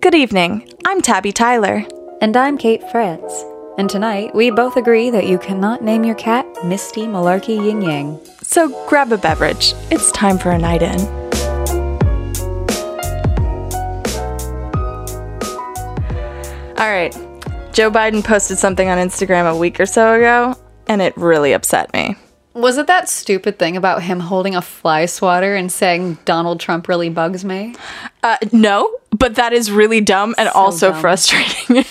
Good evening. I'm Tabby Tyler. And I'm Kate Frantz. And tonight, we both agree that you cannot name your cat Misty Malarky Ying Yang. So grab a beverage. It's time for a night in. All right. Joe Biden posted something on Instagram a week or so ago, and it really upset me. Was it that stupid thing about him holding a fly swatter and saying Donald Trump really bugs me? Uh, no, but that is really dumb and So also dumb. frustrating.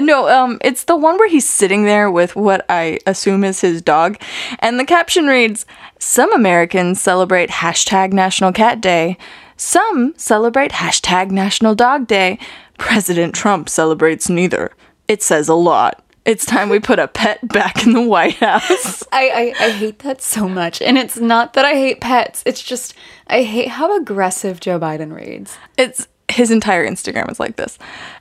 no, um, it's the one where he's sitting there with what I assume is his dog, and the caption reads: "Some Americans celebrate hashtag National Cat Day. Some celebrate hashtag National Dog Day. President Trump celebrates neither. It says a lot." It's time we put a pet back in the White House. I, I, I hate that so much. And it's not that I hate pets, it's just I hate how aggressive Joe Biden reads. it's his entire Instagram is like this.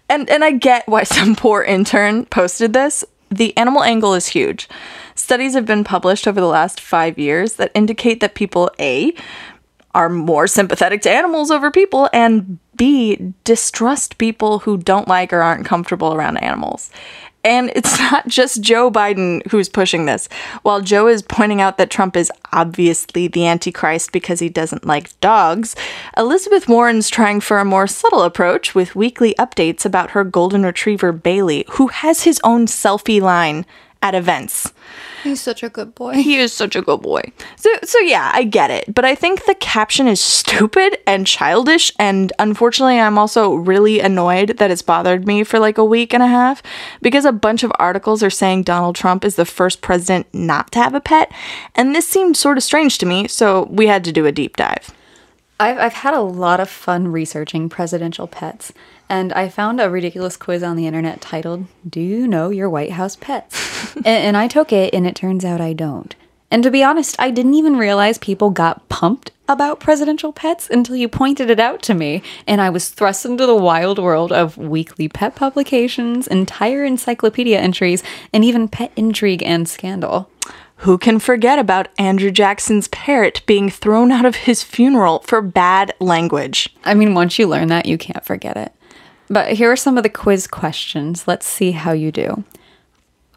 And and I get why some poor intern posted this. The animal angle is huge. Studies have been published over the last 5 years that indicate that people A are more sympathetic to animals over people and B distrust people who don't like or aren't comfortable around animals. And it's not just Joe Biden who's pushing this. While Joe is pointing out that Trump is obviously the Antichrist because he doesn't like dogs, Elizabeth Warren's trying for a more subtle approach with weekly updates about her golden retriever Bailey, who has his own selfie line at events. He's such a good boy. He is such a good boy. So so yeah, I get it, but I think the caption is stupid and childish and unfortunately I'm also really annoyed that it's bothered me for like a week and a half because a bunch of articles are saying Donald Trump is the first president not to have a pet and this seemed sort of strange to me, so we had to do a deep dive. I've, I've had a lot of fun researching presidential pets, and I found a ridiculous quiz on the internet titled, Do You Know Your White House Pets? and, and I took it, and it turns out I don't. And to be honest, I didn't even realize people got pumped about presidential pets until you pointed it out to me, and I was thrust into the wild world of weekly pet publications, entire encyclopedia entries, and even pet intrigue and scandal. Who can forget about Andrew Jackson's parrot being thrown out of his funeral for bad language? I mean, once you learn that, you can't forget it. But here are some of the quiz questions. Let's see how you do.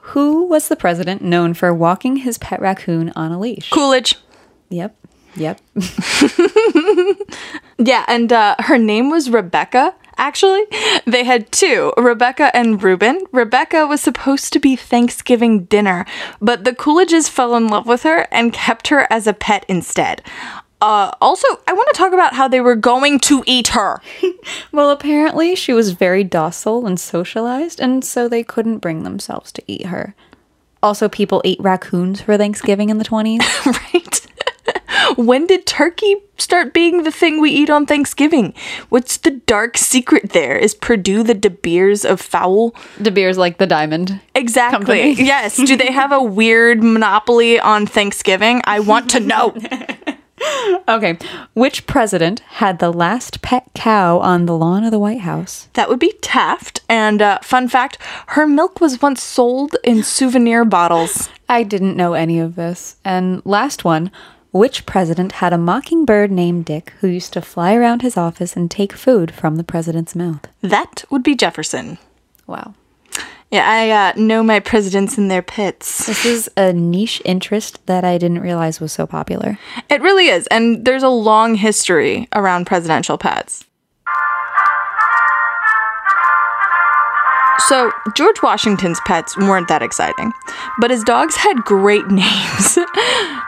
Who was the president known for walking his pet raccoon on a leash? Coolidge. Yep. Yep. Yeah, and uh, her name was Rebecca. Actually, they had two, Rebecca and Reuben. Rebecca was supposed to be Thanksgiving dinner, but the Coolidges fell in love with her and kept her as a pet instead. Uh, also, I want to talk about how they were going to eat her. well, apparently she was very docile and socialized, and so they couldn't bring themselves to eat her. Also, people ate raccoons for Thanksgiving in the 20s. right? when did turkey start being the thing we eat on Thanksgiving? What's the dark secret there? Is Perdue the De Beers of fowl? De Beers like the diamond. Exactly. Yes. Do they have a weird monopoly on Thanksgiving? I want to know. Okay. Which president had the last pet cow on the lawn of the White House? that would be Taft. And uh, fun fact her milk was once sold in souvenir bottles. I didn't know any of this. And last one which president had a mockingbird named Dick who used to fly around his office and take food from the president's mouth? That would be Jefferson. Wow. Yeah, I uh, know my presidents in their pits. This is a niche interest that I didn't realize was so popular. It really is. And there's a long history around presidential pets. So, George Washington's pets weren't that exciting, but his dogs had great names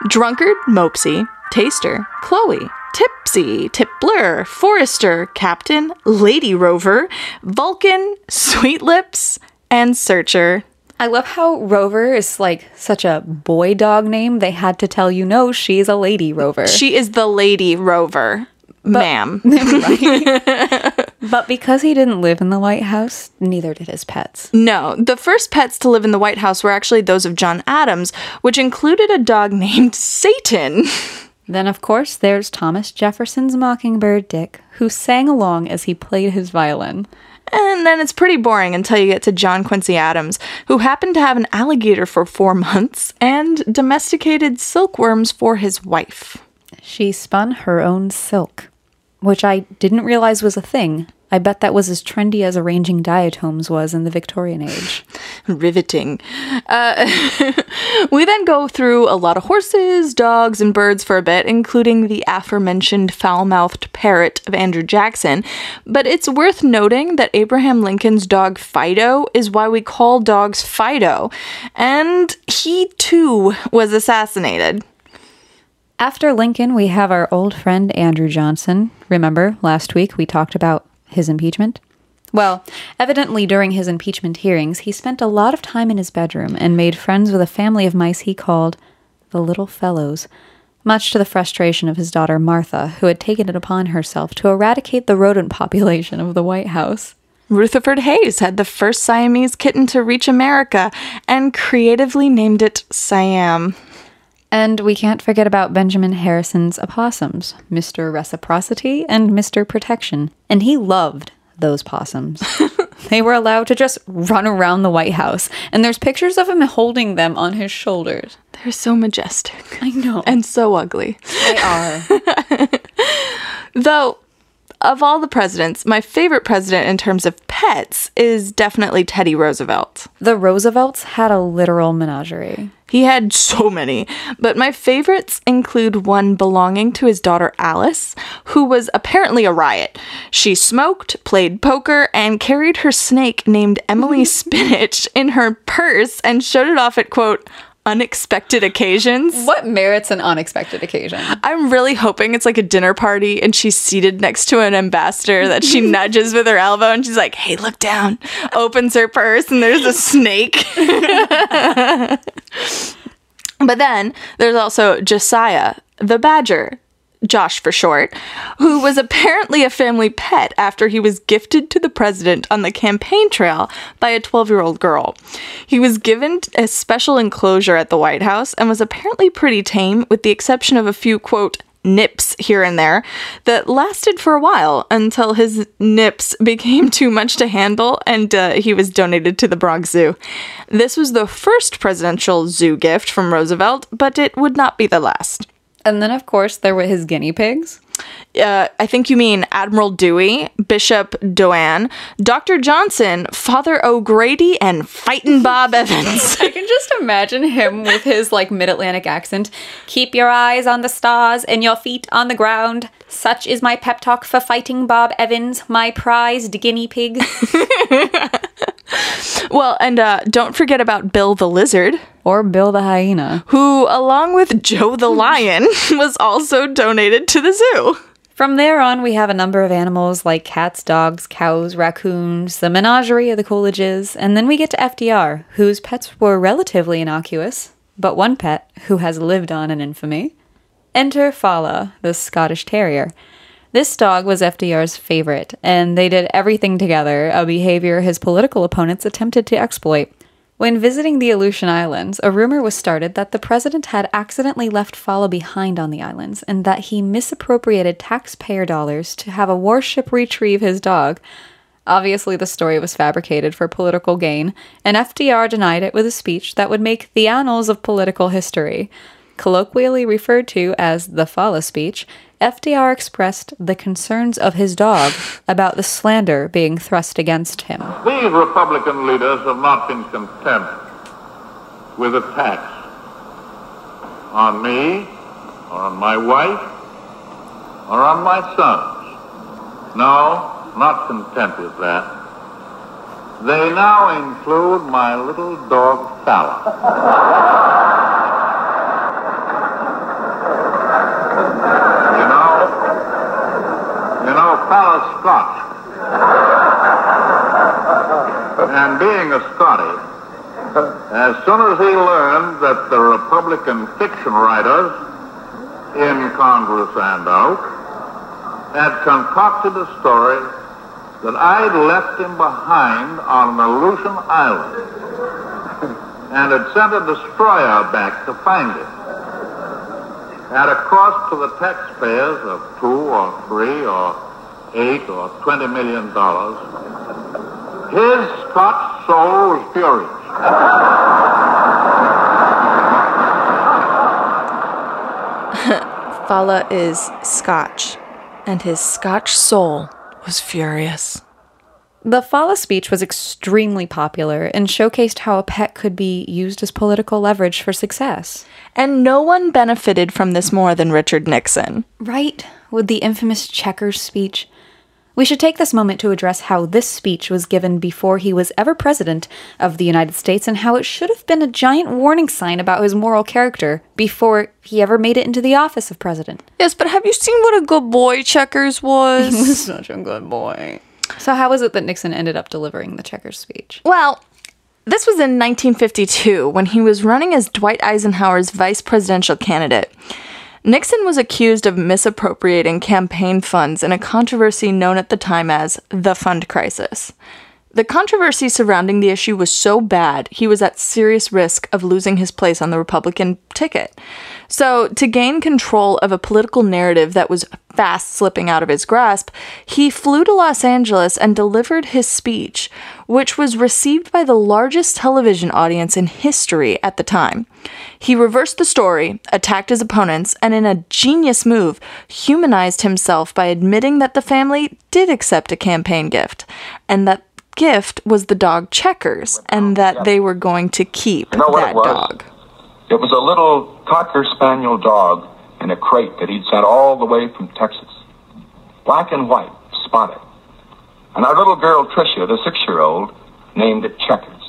Drunkard, Mopsy, Taster, Chloe, Tipsy, Tipler, Forester, Captain, Lady Rover, Vulcan, Sweet Lips, and Searcher. I love how Rover is like such a boy dog name. They had to tell you, no, she's a lady Rover. She is the Lady Rover, ma'am. but because he didn't live in the White House, neither did his pets. No, the first pets to live in the White House were actually those of John Adams, which included a dog named Satan. Then, of course, there's Thomas Jefferson's mockingbird Dick, who sang along as he played his violin. And then it's pretty boring until you get to John Quincy Adams, who happened to have an alligator for four months and domesticated silkworms for his wife. She spun her own silk, which I didn't realize was a thing. I bet that was as trendy as arranging diatoms was in the Victorian age. Riveting. Uh, we then go through a lot of horses, dogs, and birds for a bit, including the aforementioned foul mouthed parrot of Andrew Jackson. But it's worth noting that Abraham Lincoln's dog Fido is why we call dogs Fido. And he too was assassinated. After Lincoln, we have our old friend Andrew Johnson. Remember, last week we talked about his impeachment? Well, evidently during his impeachment hearings, he spent a lot of time in his bedroom and made friends with a family of mice he called the Little Fellows, much to the frustration of his daughter Martha, who had taken it upon herself to eradicate the rodent population of the White House. Rutherford Hayes had the first Siamese kitten to reach America and creatively named it Siam. And we can't forget about Benjamin Harrison's opossums, Mr. Reciprocity and Mr. Protection. And he loved those possums. they were allowed to just run around the White House, and there's pictures of him holding them on his shoulders. They're so majestic. I know. And so ugly. They are. Though, of all the presidents, my favorite president in terms of pets is definitely Teddy Roosevelt. the Roosevelts had a literal menagerie. He had so many, but my favorites include one belonging to his daughter Alice, who was apparently a riot. She smoked, played poker, and carried her snake named Emily Spinach in her purse and showed it off at quote, unexpected occasions. What merits an unexpected occasion? I'm really hoping it's like a dinner party and she's seated next to an ambassador that she nudges with her elbow and she's like, hey, look down. Opens her purse and there's a snake. but then there's also Josiah, the badger. Josh for short, who was apparently a family pet after he was gifted to the president on the campaign trail by a 12 year old girl. He was given a special enclosure at the White House and was apparently pretty tame, with the exception of a few, quote, nips here and there that lasted for a while until his nips became too much to handle and uh, he was donated to the Bronx Zoo. This was the first presidential zoo gift from Roosevelt, but it would not be the last. And then, of course, there were his guinea pigs. Uh, I think you mean Admiral Dewey, Bishop Doane, Dr. Johnson, Father O'Grady, and Fightin' Bob Evans. I can just imagine him with his like mid Atlantic accent. Keep your eyes on the stars and your feet on the ground. Such is my pep talk for fighting Bob Evans, my prized guinea pig. well, and uh, don't forget about Bill the Lizard. or Bill the hyena. who, along with Joe the lion, was also donated to the zoo. From there on, we have a number of animals like cats, dogs, cows, raccoons, the menagerie of the Coolidges, and then we get to FDR, whose pets were relatively innocuous, but one pet who has lived on in infamy. Enter Fala, the Scottish Terrier. This dog was FDR's favorite, and they did everything together, a behavior his political opponents attempted to exploit. When visiting the Aleutian Islands, a rumor was started that the president had accidentally left Fala behind on the islands and that he misappropriated taxpayer dollars to have a warship retrieve his dog. Obviously, the story was fabricated for political gain, and FDR denied it with a speech that would make the annals of political history. Colloquially referred to as the Fala speech, FDR expressed the concerns of his dog about the slander being thrust against him. These Republican leaders have not been content with attacks on me, or on my wife, or on my sons. No, not content with that. They now include my little dog, Fala. know, Scotch. And being a Scotty, as soon as he learned that the Republican fiction writers in Congress and out had concocted a story that I'd left him behind on an Aleutian island and had sent a destroyer back to find him. At a cost to the taxpayers of two or three or eight or twenty million dollars, his Scotch soul was furious. Fala is Scotch, and his Scotch soul was furious. The Fala speech was extremely popular and showcased how a pet could be used as political leverage for success. And no one benefited from this more than Richard Nixon. Right, with the infamous Checkers speech. We should take this moment to address how this speech was given before he was ever president of the United States and how it should have been a giant warning sign about his moral character before he ever made it into the office of president. Yes, but have you seen what a good boy Checkers was? he was Such a good boy. So, how was it that Nixon ended up delivering the Checkers speech? well, this was in 1952 when he was running as Dwight Eisenhower's vice presidential candidate. Nixon was accused of misappropriating campaign funds in a controversy known at the time as the fund crisis. The controversy surrounding the issue was so bad, he was at serious risk of losing his place on the Republican ticket. So, to gain control of a political narrative that was fast slipping out of his grasp, he flew to Los Angeles and delivered his speech, which was received by the largest television audience in history at the time. He reversed the story, attacked his opponents, and in a genius move, humanized himself by admitting that the family did accept a campaign gift, and that gift was the dog Checkers, and that they were going to keep You know that it dog. It was a little Cocker Spaniel dog in a crate that he'd sent all the way from Texas. Black and white, spotted. And our little girl Tricia, the six year old, named it Checkers.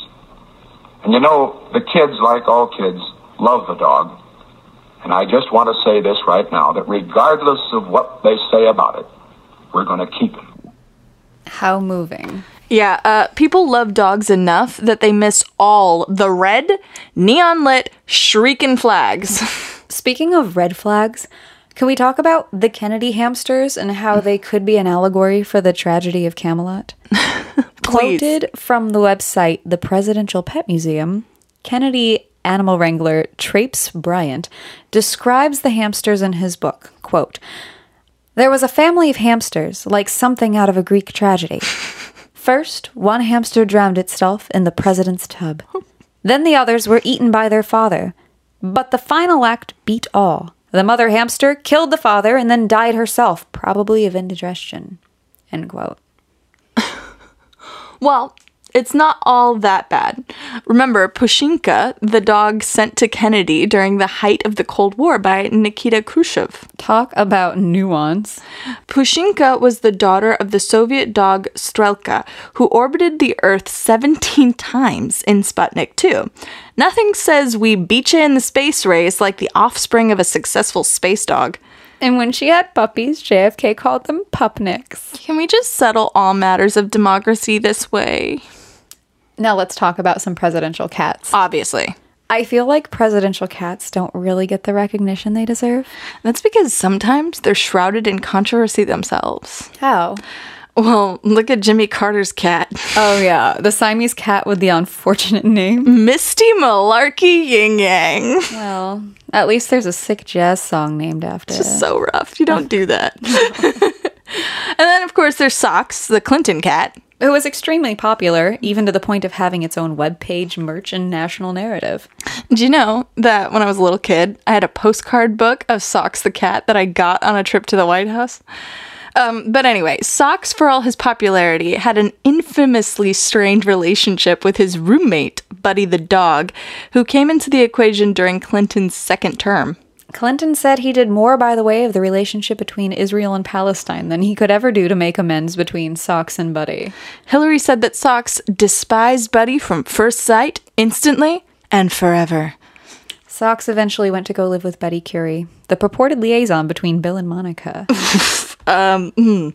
And you know, the kids, like all kids, love the dog. And I just want to say this right now that regardless of what they say about it, we're going to keep him. How moving. Yeah, uh, people love dogs enough that they miss all the red, neon lit, shrieking flags. Speaking of red flags, can we talk about the Kennedy hamsters and how they could be an allegory for the tragedy of Camelot? Quoted from the website The Presidential Pet Museum, Kennedy animal wrangler Traphes Bryant describes the hamsters in his book. Quote, There was a family of hamsters, like something out of a Greek tragedy. First, one hamster drowned itself in the president's tub. Oh. Then the others were eaten by their father. But the final act beat all. The mother hamster killed the father and then died herself, probably of indigestion. End quote. Well, it's not all that bad. Remember, Pushinka, the dog sent to Kennedy during the height of the Cold War by Nikita Khrushchev. Talk about nuance. Pushinka was the daughter of the Soviet dog Strelka, who orbited the Earth 17 times in Sputnik 2. Nothing says we beat you in the space race like the offspring of a successful space dog. And when she had puppies, JFK called them pupniks. Can we just settle all matters of democracy this way? Now let's talk about some presidential cats. Obviously. I feel like presidential cats don't really get the recognition they deserve. That's because sometimes they're shrouded in controversy themselves. How? Well, look at Jimmy Carter's cat. Oh, yeah. The Siamese cat with the unfortunate name. Misty Malarky Ying Yang. Well, at least there's a sick jazz song named after it. Just so rough. You don't do that. and then, of course, there's Socks, the Clinton cat. It was extremely popular, even to the point of having its own webpage, merch, and national narrative. Do you know that when I was a little kid, I had a postcard book of Socks the cat that I got on a trip to the White House? Um, but anyway, Socks, for all his popularity, had an infamously strained relationship with his roommate, Buddy the dog, who came into the equation during Clinton's second term. Clinton said he did more by the way of the relationship between Israel and Palestine than he could ever do to make amends between Socks and Buddy. Hillary said that Socks despised Buddy from first sight, instantly, and forever. Socks eventually went to go live with Betty Currie, the purported liaison between Bill and Monica. Um,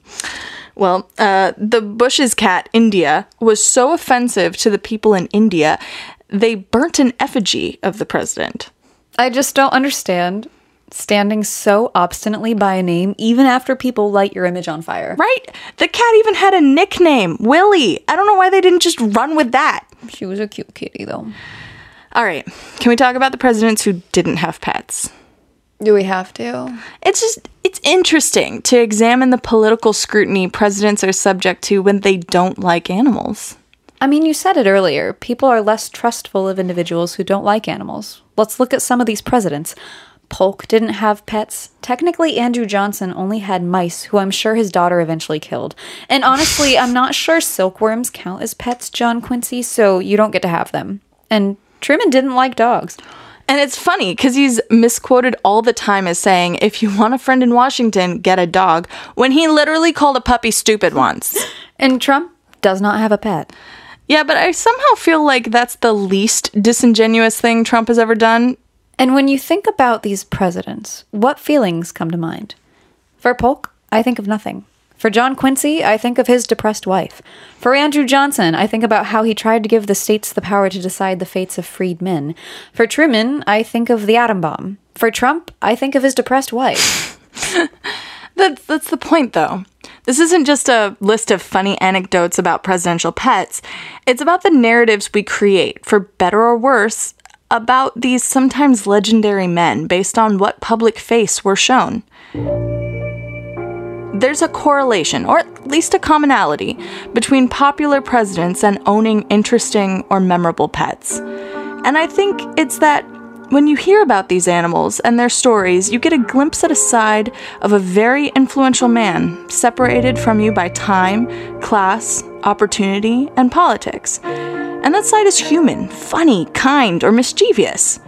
well, uh, the Bush's cat, India, was so offensive to the people in India, they burnt an effigy of the president. I just don't understand standing so obstinately by a name even after people light your image on fire. Right? The cat even had a nickname, Willie. I don't know why they didn't just run with that. She was a cute kitty though. All right, can we talk about the presidents who didn't have pets? Do we have to? It's just, it's interesting to examine the political scrutiny presidents are subject to when they don't like animals. I mean, you said it earlier. People are less trustful of individuals who don't like animals. Let's look at some of these presidents. Polk didn't have pets, technically Andrew Johnson only had mice, who I'm sure his daughter eventually killed. And honestly, I'm not sure silkworms count as pets, John Quincy, so you don't get to have them. And Truman didn't like dogs. And it's funny because he's misquoted all the time as saying, if you want a friend in Washington, get a dog, when he literally called a puppy stupid once. And Trump does not have a pet. Yeah, but I somehow feel like that's the least disingenuous thing Trump has ever done. And when you think about these presidents, what feelings come to mind? For Polk, I think of nothing. For John Quincy, I think of his depressed wife. For Andrew Johnson, I think about how he tried to give the states the power to decide the fates of freed men. For Truman, I think of the atom bomb. For Trump, I think of his depressed wife. That's, that's the point, though. This isn't just a list of funny anecdotes about presidential pets. It's about the narratives we create, for better or worse, about these sometimes legendary men based on what public face we're shown. There's a correlation, or at least a commonality, between popular presidents and owning interesting or memorable pets. And I think it's that when you hear about these animals and their stories, you get a glimpse at a side of a very influential man, separated from you by time, class, opportunity, and politics. And that side is human, funny, kind, or mischievous.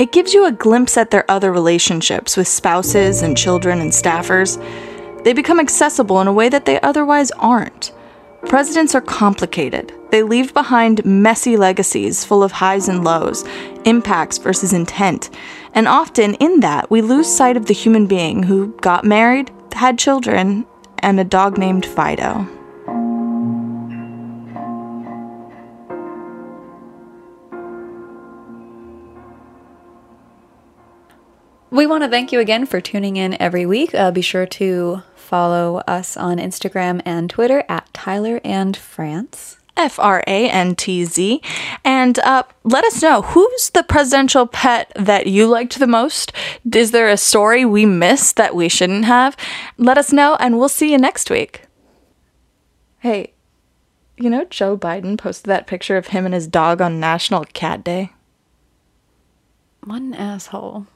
It gives you a glimpse at their other relationships with spouses and children and staffers. They become accessible in a way that they otherwise aren't. Presidents are complicated. They leave behind messy legacies full of highs and lows, impacts versus intent. And often in that, we lose sight of the human being who got married, had children, and a dog named Fido. We want to thank you again for tuning in every week. Uh, be sure to follow us on Instagram and Twitter at Tyler and Frantz. F R A N T Z. And uh, let us know who's the presidential pet that you liked the most? Is there a story we missed that we shouldn't have? Let us know, and we'll see you next week. Hey, you know, Joe Biden posted that picture of him and his dog on National Cat Day? What an asshole.